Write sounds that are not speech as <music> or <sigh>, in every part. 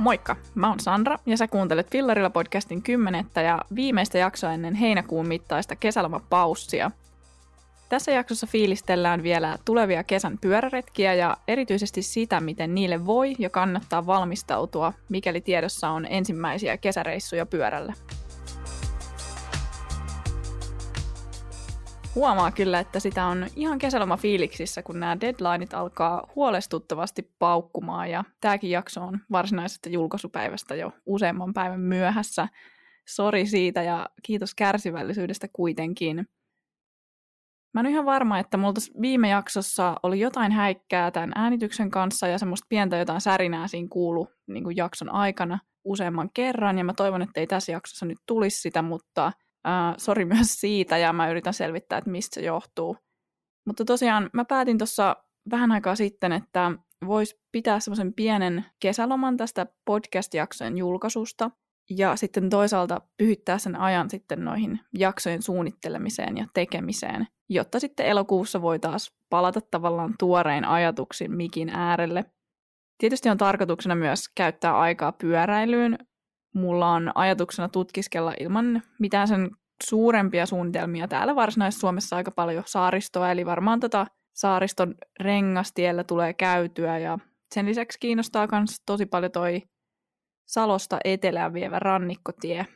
Moikka, mä oon Sandra ja sä kuuntelet Fillarilla podcastin kymmenettä ja viimeistä jaksoa ennen heinäkuun mittaista kesälomapaussia. Tässä jaksossa fiilistellään vielä tulevia kesän pyöräretkiä ja erityisesti sitä, miten niille voi ja kannattaa valmistautua, mikäli tiedossa on ensimmäisiä kesäreissuja pyörällä. Huomaa kyllä, että sitä on ihan kesäloma fiiliksissä, kun nämä deadlineit alkaa huolestuttavasti paukkumaan ja tämäkin jakso on varsinaisesta julkaisupäivästä jo useamman päivän myöhässä. Sori siitä ja kiitos kärsivällisyydestä kuitenkin. Mä en ihan varma, että multa viime jaksossa oli jotain häikkää tämän äänityksen kanssa ja semmoista pientä jotain särinää siinä kuulu niin jakson aikana useamman kerran ja mä toivon, että ei tässä jaksossa nyt tulisi sitä, mutta Uh, sori <laughs> myös siitä ja mä yritän selvittää, että mistä se johtuu. Mutta tosiaan mä päätin tuossa vähän aikaa sitten, että voisi pitää semmoisen pienen kesäloman tästä podcast-jaksojen julkaisusta ja sitten toisaalta pyhittää sen ajan sitten noihin jaksojen suunnittelemiseen ja tekemiseen, jotta sitten elokuussa voi taas palata tavallaan tuorein ajatuksin mikin äärelle. Tietysti on tarkoituksena myös käyttää aikaa pyöräilyyn, mulla on ajatuksena tutkiskella ilman mitään sen suurempia suunnitelmia. Täällä Varsinais-Suomessa aika paljon saaristoa, eli varmaan tota saariston rengastiellä tulee käytyä ja sen lisäksi kiinnostaa myös tosi paljon toi Salosta etelään vievä rannikkotie.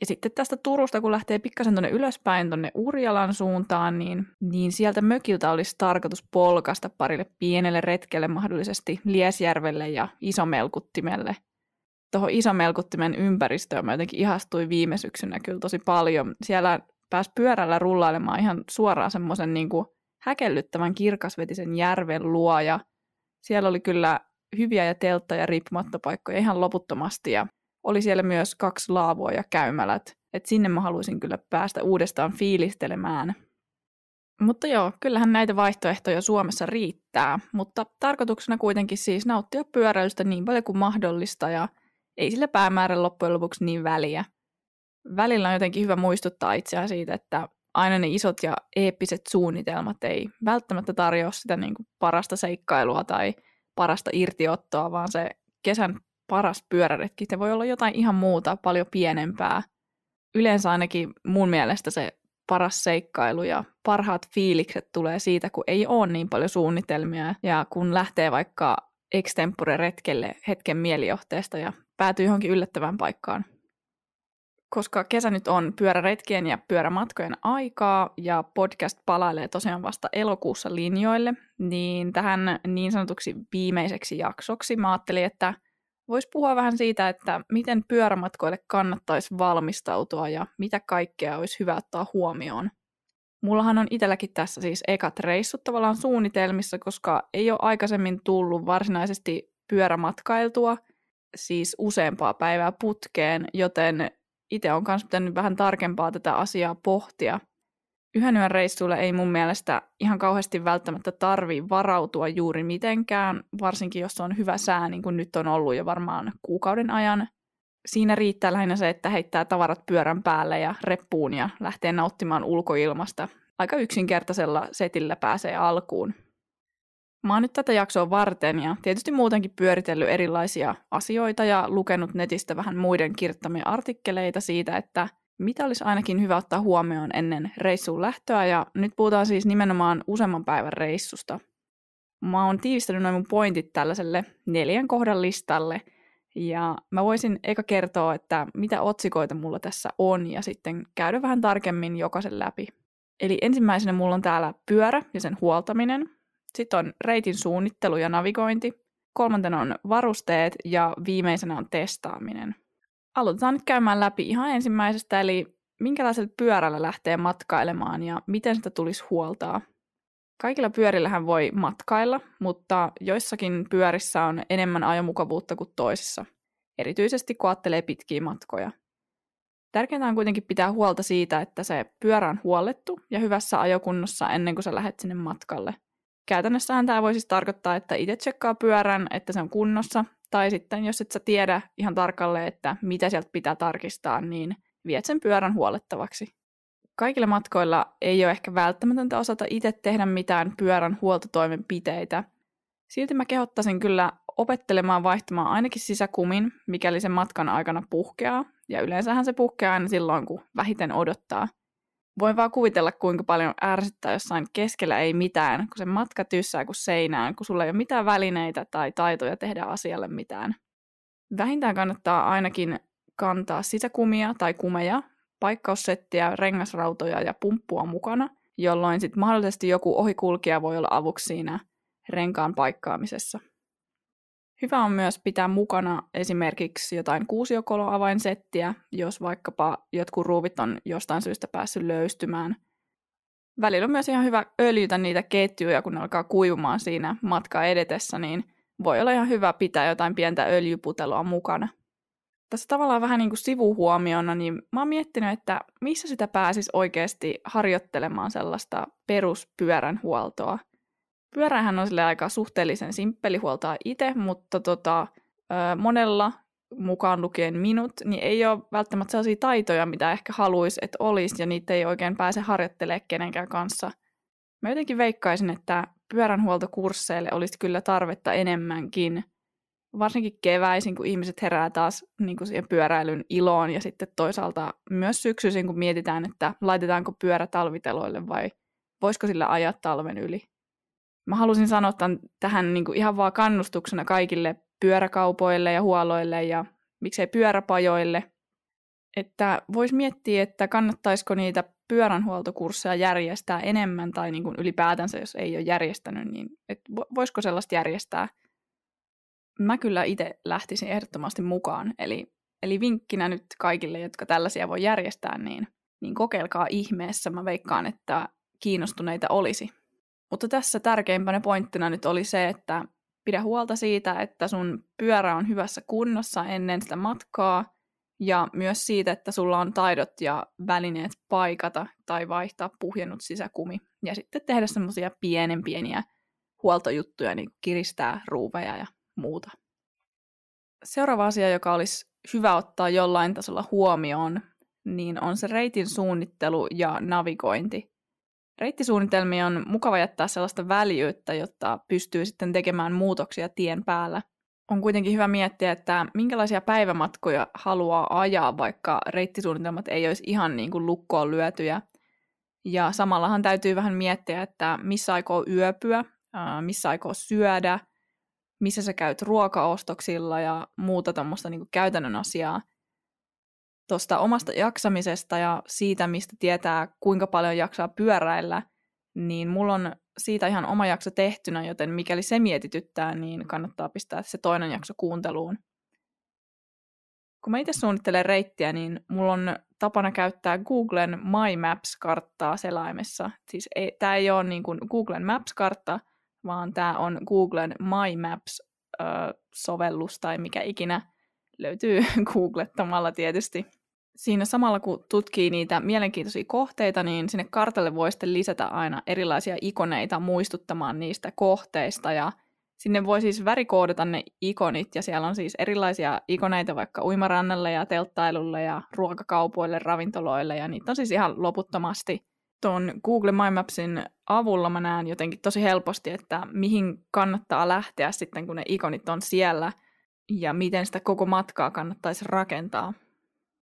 Ja sitten tästä Turusta, kun lähtee pikkasen tuonne ylöspäin tuonne Urjalan suuntaan, niin, niin sieltä mökiltä olisi tarkoitus polkasta parille pienelle retkelle mahdollisesti Liesjärvelle ja Isomelkuttimelle – tuohon isomelkuttimen ympäristöön mä jotenkin ihastuin viime syksynä kyllä tosi paljon. Siellä pääsi pyörällä rullailemaan ihan suoraan semmoisen niin häkellyttävän kirkasvetisen järven luo ja siellä oli kyllä hyviä ja teltta- ja riippumattopaikkoja ihan loputtomasti ja oli siellä myös kaksi laavoa ja käymälät. Et sinne mä haluaisin kyllä päästä uudestaan fiilistelemään. Mutta joo, kyllähän näitä vaihtoehtoja Suomessa riittää, mutta tarkoituksena kuitenkin siis nauttia pyöräilystä niin paljon kuin mahdollista ja ei sillä päämäärän loppujen lopuksi niin väliä. Välillä on jotenkin hyvä muistuttaa itseään siitä, että aina ne isot ja eeppiset suunnitelmat ei välttämättä tarjoa sitä niin kuin parasta seikkailua tai parasta irtiottoa, vaan se kesän paras pyöräretki, se voi olla jotain ihan muuta, paljon pienempää. Yleensä ainakin mun mielestä se paras seikkailu ja parhaat fiilikset tulee siitä, kun ei ole niin paljon suunnitelmia ja kun lähtee vaikka extempore retkelle hetken mielijohteesta ja päätyy johonkin yllättävään paikkaan. Koska kesä nyt on pyöräretkien ja pyörämatkojen aikaa ja podcast palailee tosiaan vasta elokuussa linjoille, niin tähän niin sanotuksi viimeiseksi jaksoksi mä ajattelin, että voisi puhua vähän siitä, että miten pyörämatkoille kannattaisi valmistautua ja mitä kaikkea olisi hyvä ottaa huomioon. Mullahan on itselläkin tässä siis ekat reissut tavallaan suunnitelmissa, koska ei ole aikaisemmin tullut varsinaisesti pyörämatkailtua – siis useampaa päivää putkeen, joten itse on myös pitänyt vähän tarkempaa tätä asiaa pohtia. Yhden yön reissuille ei mun mielestä ihan kauheasti välttämättä tarvi varautua juuri mitenkään, varsinkin jos on hyvä sää, niin kuin nyt on ollut jo varmaan kuukauden ajan. Siinä riittää lähinnä se, että heittää tavarat pyörän päälle ja reppuun ja lähtee nauttimaan ulkoilmasta. Aika yksinkertaisella setillä pääsee alkuun. Mä oon nyt tätä jaksoa varten ja tietysti muutenkin pyöritellyt erilaisia asioita ja lukenut netistä vähän muiden kirjoittamia artikkeleita siitä, että mitä olisi ainakin hyvä ottaa huomioon ennen reissuun lähtöä ja nyt puhutaan siis nimenomaan useamman päivän reissusta. Mä oon tiivistänyt noin mun pointit tällaiselle neljän kohdan listalle ja mä voisin eka kertoa, että mitä otsikoita mulla tässä on ja sitten käydä vähän tarkemmin jokaisen läpi. Eli ensimmäisenä mulla on täällä pyörä ja sen huoltaminen, sitten on reitin suunnittelu ja navigointi. Kolmantena on varusteet ja viimeisenä on testaaminen. Aloitetaan nyt käymään läpi ihan ensimmäisestä, eli minkälaisella pyörällä lähtee matkailemaan ja miten sitä tulisi huoltaa. Kaikilla pyörillähän voi matkailla, mutta joissakin pyörissä on enemmän ajomukavuutta kuin toisissa, erityisesti kun ajattelee pitkiä matkoja. Tärkeintä on kuitenkin pitää huolta siitä, että se pyörä on huollettu ja hyvässä ajokunnossa ennen kuin sä lähdet sinne matkalle – Käytännössähän tämä voi siis tarkoittaa, että itse tsekkaa pyörän, että se on kunnossa, tai sitten jos et sä tiedä ihan tarkalleen, että mitä sieltä pitää tarkistaa, niin viet sen pyörän huolettavaksi. Kaikilla matkoilla ei ole ehkä välttämätöntä osata itse tehdä mitään pyörän huoltotoimenpiteitä. Silti mä kehottaisin kyllä opettelemaan vaihtamaan ainakin sisäkumin, mikäli se matkan aikana puhkeaa. Ja yleensähän se puhkeaa aina silloin, kun vähiten odottaa. Voin vaan kuvitella, kuinka paljon ärsyttää jossain keskellä ei mitään, kun se matka tyssää kuin seinään, kun sulla ei ole mitään välineitä tai taitoja tehdä asialle mitään. Vähintään kannattaa ainakin kantaa sisäkumia tai kumeja, paikkaussettiä, rengasrautoja ja pumppua mukana, jolloin sitten mahdollisesti joku ohikulkija voi olla avuksi siinä renkaan paikkaamisessa. Hyvä on myös pitää mukana esimerkiksi jotain kuusiokoloavainsettiä, jos vaikkapa jotkut ruuvit on jostain syystä päässyt löystymään. Välillä on myös ihan hyvä öljytä niitä ketjuja, kun ne alkaa kuivumaan siinä matkaa edetessä, niin voi olla ihan hyvä pitää jotain pientä öljyputeloa mukana. Tässä tavallaan vähän niin kuin sivuhuomiona, niin mä oon miettinyt, että missä sitä pääsis oikeasti harjoittelemaan sellaista peruspyörän huoltoa. Pyörähän on sille aika suhteellisen simppeli huoltaa itse, mutta tota, monella mukaan lukien minut, niin ei ole välttämättä sellaisia taitoja, mitä ehkä haluaisi, että olisi, ja niitä ei oikein pääse harjoittelemaan kenenkään kanssa. Mä jotenkin veikkaisin, että pyöränhuoltokursseille olisi kyllä tarvetta enemmänkin, varsinkin keväisin, kun ihmiset herää taas niin kuin siihen pyöräilyn iloon, ja sitten toisaalta myös syksyisin, kun mietitään, että laitetaanko pyörä talviteloille vai voisiko sillä ajaa talven yli mä halusin sanoa tämän, tähän niin kuin ihan vaan kannustuksena kaikille pyöräkaupoille ja huoloille ja miksei pyöräpajoille, että voisi miettiä, että kannattaisiko niitä pyöränhuoltokursseja järjestää enemmän tai niin kuin ylipäätänsä, jos ei ole järjestänyt, niin että voisiko sellaista järjestää. Mä kyllä itse lähtisin ehdottomasti mukaan, eli, eli vinkkinä nyt kaikille, jotka tällaisia voi järjestää, niin, niin kokeilkaa ihmeessä. Mä veikkaan, että kiinnostuneita olisi. Mutta tässä tärkeimpänä pointtina nyt oli se, että pidä huolta siitä, että sun pyörä on hyvässä kunnossa ennen sitä matkaa ja myös siitä, että sulla on taidot ja välineet paikata tai vaihtaa puhjennut sisäkumi ja sitten tehdä semmoisia pienen pieniä huoltojuttuja, niin kiristää ruuveja ja muuta. Seuraava asia, joka olisi hyvä ottaa jollain tasolla huomioon, niin on se reitin suunnittelu ja navigointi. Reittisuunnitelmia on mukava jättää sellaista väljyyttä, jotta pystyy sitten tekemään muutoksia tien päällä. On kuitenkin hyvä miettiä, että minkälaisia päivämatkoja haluaa ajaa, vaikka reittisuunnitelmat ei olisi ihan niin kuin lukkoon lyötyjä. Ja samallahan täytyy vähän miettiä, että missä aikoo yöpyä, missä aikoo syödä, missä sä käyt ruokaostoksilla ja muuta tämmöistä niin käytännön asiaa – tuosta omasta jaksamisesta ja siitä, mistä tietää, kuinka paljon jaksaa pyöräillä, niin mulla on siitä ihan oma jakso tehtynä, joten mikäli se mietityttää, niin kannattaa pistää se toinen jakso kuunteluun. Kun mä itse suunnittelen reittiä, niin mulla on tapana käyttää Googlen My Maps-karttaa selaimessa. Siis tämä ei ole niin kuin Googlen Maps-kartta, vaan tämä on Googlen My Maps-sovellus tai mikä ikinä löytyy <laughs> googlettamalla tietysti siinä samalla kun tutkii niitä mielenkiintoisia kohteita, niin sinne kartalle voi sitten lisätä aina erilaisia ikoneita muistuttamaan niistä kohteista ja sinne voi siis värikoodata ne ikonit ja siellä on siis erilaisia ikoneita vaikka uimarannalle ja telttailulle ja ruokakaupoille, ravintoloille ja niitä on siis ihan loputtomasti. Tuon Google My Mapsin avulla mä näen jotenkin tosi helposti, että mihin kannattaa lähteä sitten kun ne ikonit on siellä ja miten sitä koko matkaa kannattaisi rakentaa.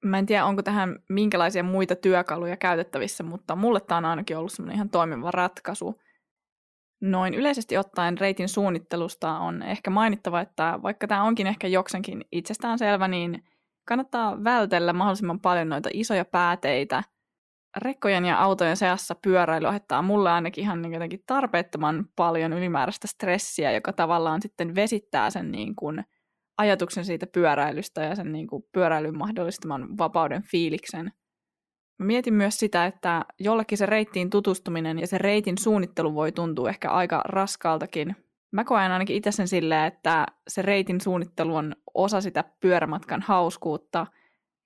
Mä en tiedä, onko tähän minkälaisia muita työkaluja käytettävissä, mutta mulle tämä on ainakin ollut semmoinen ihan toimiva ratkaisu. Noin yleisesti ottaen reitin suunnittelusta on ehkä mainittava, että vaikka tämä onkin ehkä joksenkin itsestäänselvä, niin kannattaa vältellä mahdollisimman paljon noita isoja pääteitä. Rekkojen ja autojen seassa pyöräily aiheuttaa mulle ainakin ihan niin jotenkin tarpeettoman paljon ylimääräistä stressiä, joka tavallaan sitten vesittää sen niin kuin – ajatuksen siitä pyöräilystä ja sen niin kuin pyöräilyn mahdollistaman vapauden fiiliksen. Mä mietin myös sitä, että jollekin se reittiin tutustuminen ja se reitin suunnittelu voi tuntua ehkä aika raskaaltakin. Mä koen ainakin itse sen silleen, että se reitin suunnittelu on osa sitä pyörämatkan hauskuutta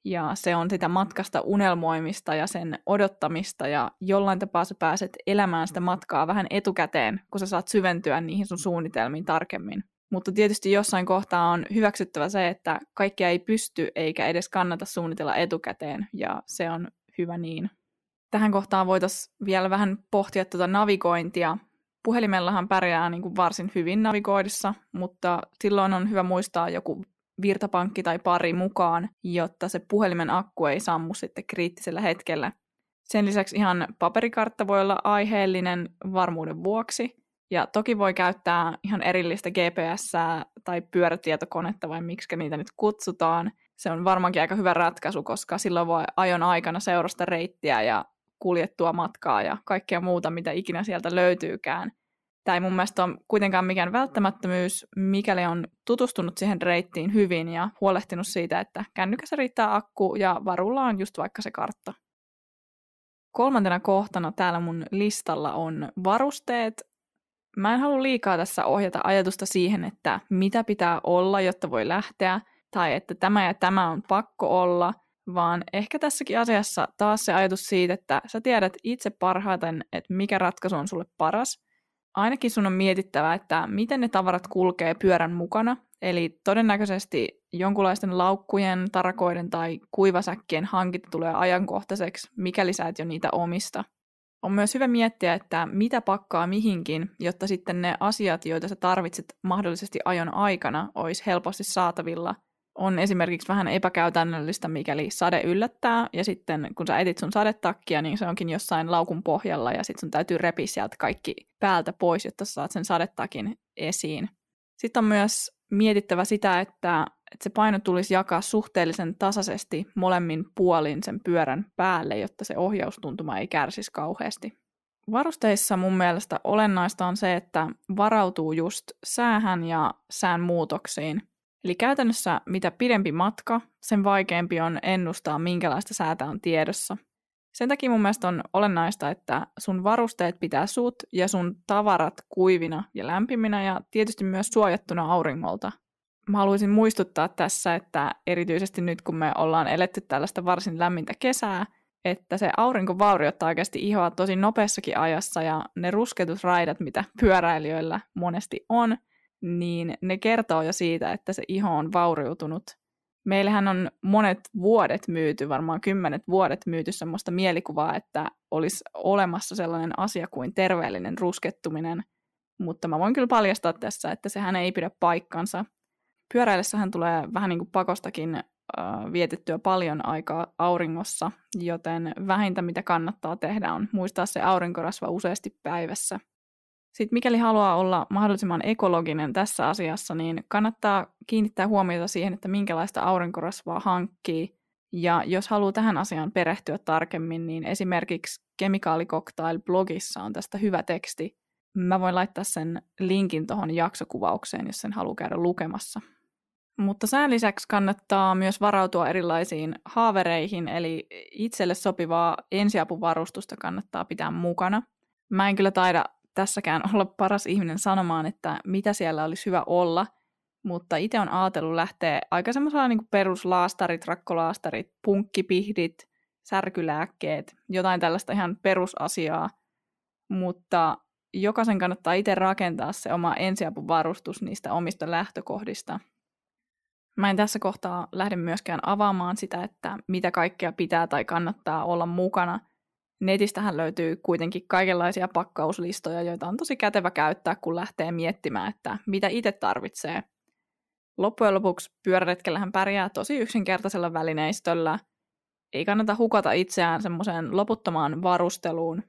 ja se on sitä matkasta unelmoimista ja sen odottamista ja jollain tapaa sä pääset elämään sitä matkaa vähän etukäteen, kun sä saat syventyä niihin sun suunnitelmiin tarkemmin. Mutta tietysti jossain kohtaa on hyväksyttävä se, että kaikkea ei pysty eikä edes kannata suunnitella etukäteen, ja se on hyvä niin. Tähän kohtaan voitaisiin vielä vähän pohtia tuota navigointia. Puhelimellahan pärjää niin kuin varsin hyvin navigoidissa, mutta silloin on hyvä muistaa joku virtapankki tai pari mukaan, jotta se puhelimen akku ei sammu sitten kriittisellä hetkellä. Sen lisäksi ihan paperikartta voi olla aiheellinen varmuuden vuoksi, ja toki voi käyttää ihan erillistä GPS tai pyörätietokonetta vai miksi niitä nyt kutsutaan. Se on varmaankin aika hyvä ratkaisu, koska silloin voi ajon aikana seurasta reittiä ja kuljettua matkaa ja kaikkea muuta, mitä ikinä sieltä löytyykään. Tämä ei mun mielestä ole kuitenkaan mikään välttämättömyys, mikäli on tutustunut siihen reittiin hyvin ja huolehtinut siitä, että kännykässä riittää akku ja varulla on just vaikka se kartta. Kolmantena kohtana täällä mun listalla on varusteet. Mä en halua liikaa tässä ohjata ajatusta siihen, että mitä pitää olla, jotta voi lähteä, tai että tämä ja tämä on pakko olla, vaan ehkä tässäkin asiassa taas se ajatus siitä, että sä tiedät itse parhaiten, että mikä ratkaisu on sulle paras – ainakin sun on mietittävä, että miten ne tavarat kulkee pyörän mukana. Eli todennäköisesti jonkunlaisten laukkujen, tarakoiden tai kuivasäkkien hankinta tulee ajankohtaiseksi, mikäli sä et jo niitä omista. On myös hyvä miettiä, että mitä pakkaa mihinkin, jotta sitten ne asiat, joita sä tarvitset mahdollisesti ajon aikana, olisi helposti saatavilla – on esimerkiksi vähän epäkäytännöllistä, mikäli sade yllättää, ja sitten kun sä etit sun sadetakkia, niin se onkin jossain laukun pohjalla, ja sitten sun täytyy repiä sieltä kaikki päältä pois, jotta sä saat sen sadetakin esiin. Sitten on myös mietittävä sitä, että, että se paino tulisi jakaa suhteellisen tasaisesti molemmin puolin sen pyörän päälle, jotta se ohjaustuntuma ei kärsisi kauheasti. Varusteissa mun mielestä olennaista on se, että varautuu just säähän ja sään muutoksiin – Eli käytännössä mitä pidempi matka, sen vaikeampi on ennustaa, minkälaista säätä on tiedossa. Sen takia mun mielestä on olennaista, että sun varusteet pitää sut ja sun tavarat kuivina ja lämpiminä ja tietysti myös suojattuna auringolta. Mä haluaisin muistuttaa tässä, että erityisesti nyt kun me ollaan eletty tällaista varsin lämmintä kesää, että se aurinko vaurioittaa oikeasti ihoa tosi nopeassakin ajassa ja ne rusketusraidat, mitä pyöräilijöillä monesti on – niin ne kertoo jo siitä, että se iho on vauriutunut. Meillähän on monet vuodet myyty, varmaan kymmenet vuodet myyty semmoista mielikuvaa, että olisi olemassa sellainen asia kuin terveellinen ruskettuminen, mutta mä voin kyllä paljastaa tässä, että sehän ei pidä paikkansa. Pyöräillessähän tulee vähän niin kuin pakostakin äh, vietettyä paljon aikaa auringossa, joten vähintä mitä kannattaa tehdä on muistaa se aurinkorasva useasti päivässä – sitten mikäli haluaa olla mahdollisimman ekologinen tässä asiassa, niin kannattaa kiinnittää huomiota siihen, että minkälaista aurinkorasvaa hankkii. Ja jos haluaa tähän asiaan perehtyä tarkemmin, niin esimerkiksi Chemical Cocktail-blogissa on tästä hyvä teksti. Mä voin laittaa sen linkin tuohon jaksokuvaukseen, jos sen haluaa käydä lukemassa. Mutta sään lisäksi kannattaa myös varautua erilaisiin haavereihin, eli itselle sopivaa ensiapuvarustusta kannattaa pitää mukana. Mä en kyllä taida tässäkään olla paras ihminen sanomaan, että mitä siellä olisi hyvä olla, mutta itse on ajatellut lähteä aika semmoisella niin peruslaastarit, rakkolaastarit, punkkipihdit, särkylääkkeet, jotain tällaista ihan perusasiaa, mutta jokaisen kannattaa itse rakentaa se oma ensiapuvarustus niistä omista lähtökohdista. Mä en tässä kohtaa lähde myöskään avaamaan sitä, että mitä kaikkea pitää tai kannattaa olla mukana – Netistähän löytyy kuitenkin kaikenlaisia pakkauslistoja, joita on tosi kätevä käyttää, kun lähtee miettimään, että mitä itse tarvitsee. Loppujen lopuksi pyöräretkellähän pärjää tosi yksinkertaisella välineistöllä. Ei kannata hukata itseään semmoiseen loputtomaan varusteluun.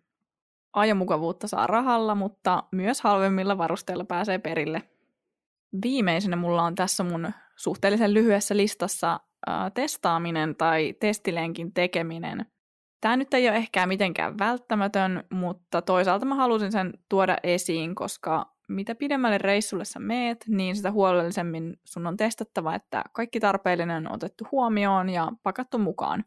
Ajomukavuutta saa rahalla, mutta myös halvemmilla varusteilla pääsee perille. Viimeisenä mulla on tässä mun suhteellisen lyhyessä listassa testaaminen tai testilenkin tekeminen – Tämä nyt ei ole ehkä mitenkään välttämätön, mutta toisaalta mä halusin sen tuoda esiin, koska mitä pidemmälle reissulle sä meet, niin sitä huolellisemmin sun on testattava, että kaikki tarpeellinen on otettu huomioon ja pakattu mukaan.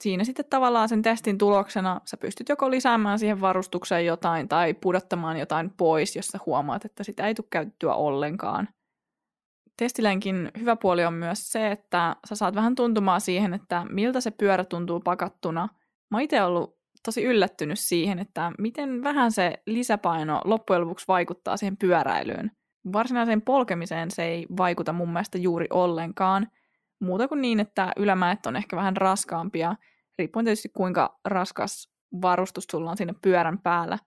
Siinä sitten tavallaan sen testin tuloksena sä pystyt joko lisäämään siihen varustukseen jotain tai pudottamaan jotain pois, jos sä huomaat, että sitä ei tule käyttöä ollenkaan. Testilenkin hyvä puoli on myös se, että sä saat vähän tuntumaa siihen, että miltä se pyörä tuntuu pakattuna. Mä itse ollut tosi yllättynyt siihen, että miten vähän se lisäpaino loppujen lopuksi vaikuttaa siihen pyöräilyyn. Varsinaiseen polkemiseen se ei vaikuta mun mielestä juuri ollenkaan, muuta kuin niin, että ylämäet on ehkä vähän raskaampia, riippuen tietysti kuinka raskas varustus sulla on siinä pyörän päällä.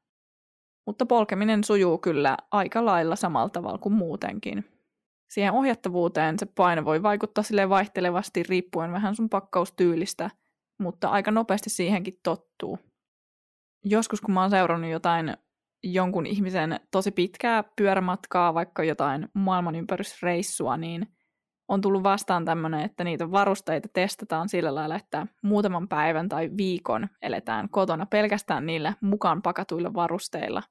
mutta polkeminen sujuu kyllä aika lailla samalla tavalla kuin muutenkin. Siihen ohjattavuuteen se paino voi vaikuttaa sille vaihtelevasti riippuen vähän sun pakkaustyylistä, mutta aika nopeasti siihenkin tottuu. Joskus kun mä oon seurannut jotain jonkun ihmisen tosi pitkää pyörämatkaa, vaikka jotain maailmanympärysreissua, niin on tullut vastaan tämmöinen, että niitä varusteita testataan sillä lailla, että muutaman päivän tai viikon eletään kotona pelkästään niillä mukaan pakatuilla varusteilla.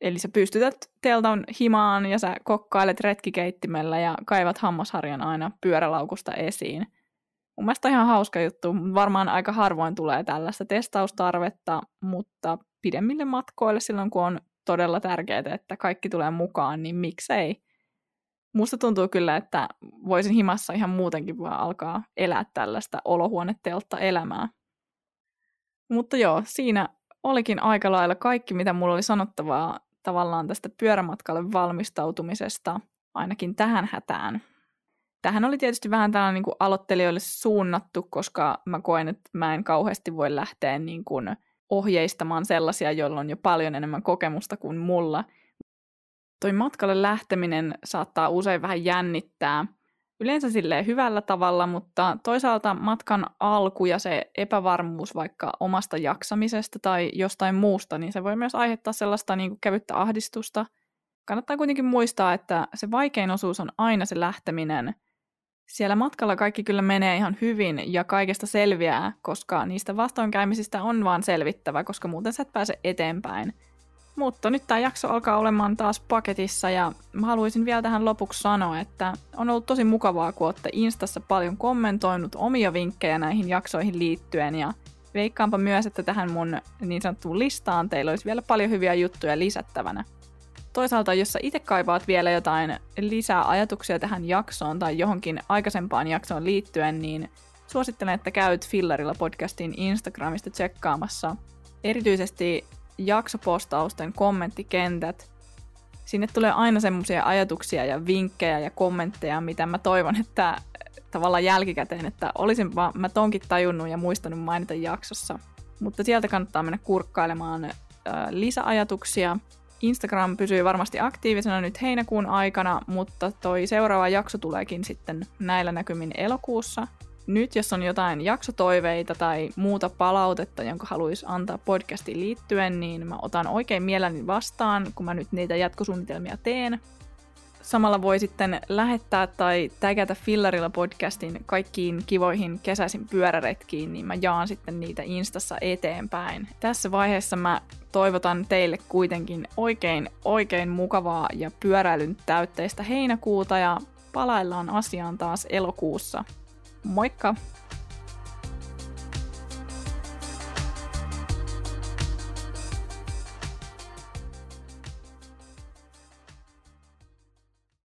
Eli sä pystytät teltan himaan ja sä kokkailet retkikeittimellä ja kaivat hammasharjan aina pyörälaukusta esiin. Mun mielestä ihan hauska juttu. Varmaan aika harvoin tulee tällaista testaustarvetta, mutta pidemmille matkoille silloin, kun on todella tärkeää, että kaikki tulee mukaan, niin miksei. Musta tuntuu kyllä, että voisin himassa ihan muutenkin vaan alkaa elää tällaista olohuoneteltta elämää. Mutta joo, siinä olikin aika lailla kaikki, mitä mulla oli sanottavaa tavallaan tästä pyörämatkalle valmistautumisesta, ainakin tähän hätään. Tähän oli tietysti vähän tällainen niin kuin aloittelijoille suunnattu, koska mä koen, että mä en kauheasti voi lähteä niin kuin ohjeistamaan sellaisia, joilla on jo paljon enemmän kokemusta kuin mulla. Toi matkalle lähteminen saattaa usein vähän jännittää, yleensä silleen hyvällä tavalla, mutta toisaalta matkan alku ja se epävarmuus vaikka omasta jaksamisesta tai jostain muusta, niin se voi myös aiheuttaa sellaista niin kuin kevyttä ahdistusta. Kannattaa kuitenkin muistaa, että se vaikein osuus on aina se lähteminen – siellä matkalla kaikki kyllä menee ihan hyvin ja kaikesta selviää, koska niistä vastoinkäymisistä on vaan selvittävä, koska muuten sä et pääse eteenpäin. Mutta nyt tämä jakso alkaa olemaan taas paketissa ja mä haluaisin vielä tähän lopuksi sanoa, että on ollut tosi mukavaa, kun olette Instassa paljon kommentoinut omia vinkkejä näihin jaksoihin liittyen ja veikkaanpa myös, että tähän mun niin sanottuun listaan teillä olisi vielä paljon hyviä juttuja lisättävänä. Toisaalta, jos sä itse kaipaat vielä jotain lisää ajatuksia tähän jaksoon tai johonkin aikaisempaan jaksoon liittyen, niin suosittelen, että käyt Fillarilla podcastin Instagramista tsekkaamassa erityisesti jaksopostausten kommenttikentät. Sinne tulee aina semmoisia ajatuksia ja vinkkejä ja kommentteja, mitä mä toivon, että tavallaan jälkikäteen, että olisinpa mä tonkin tajunnut ja muistanut mainita jaksossa. Mutta sieltä kannattaa mennä kurkkailemaan äh, lisäajatuksia Instagram pysyy varmasti aktiivisena nyt heinäkuun aikana, mutta toi seuraava jakso tuleekin sitten näillä näkymin elokuussa. Nyt jos on jotain jaksotoiveita tai muuta palautetta, jonka haluaisi antaa podcastiin liittyen, niin mä otan oikein mielelläni vastaan, kun mä nyt niitä jatkosuunnitelmia teen. Samalla voi sitten lähettää tai tägätä Fillarilla podcastin kaikkiin kivoihin kesäisin pyöräretkiin, niin mä jaan sitten niitä Instassa eteenpäin. Tässä vaiheessa mä toivotan teille kuitenkin oikein, oikein mukavaa ja pyöräilyn täytteistä heinäkuuta ja palaillaan asiaan taas elokuussa. Moikka!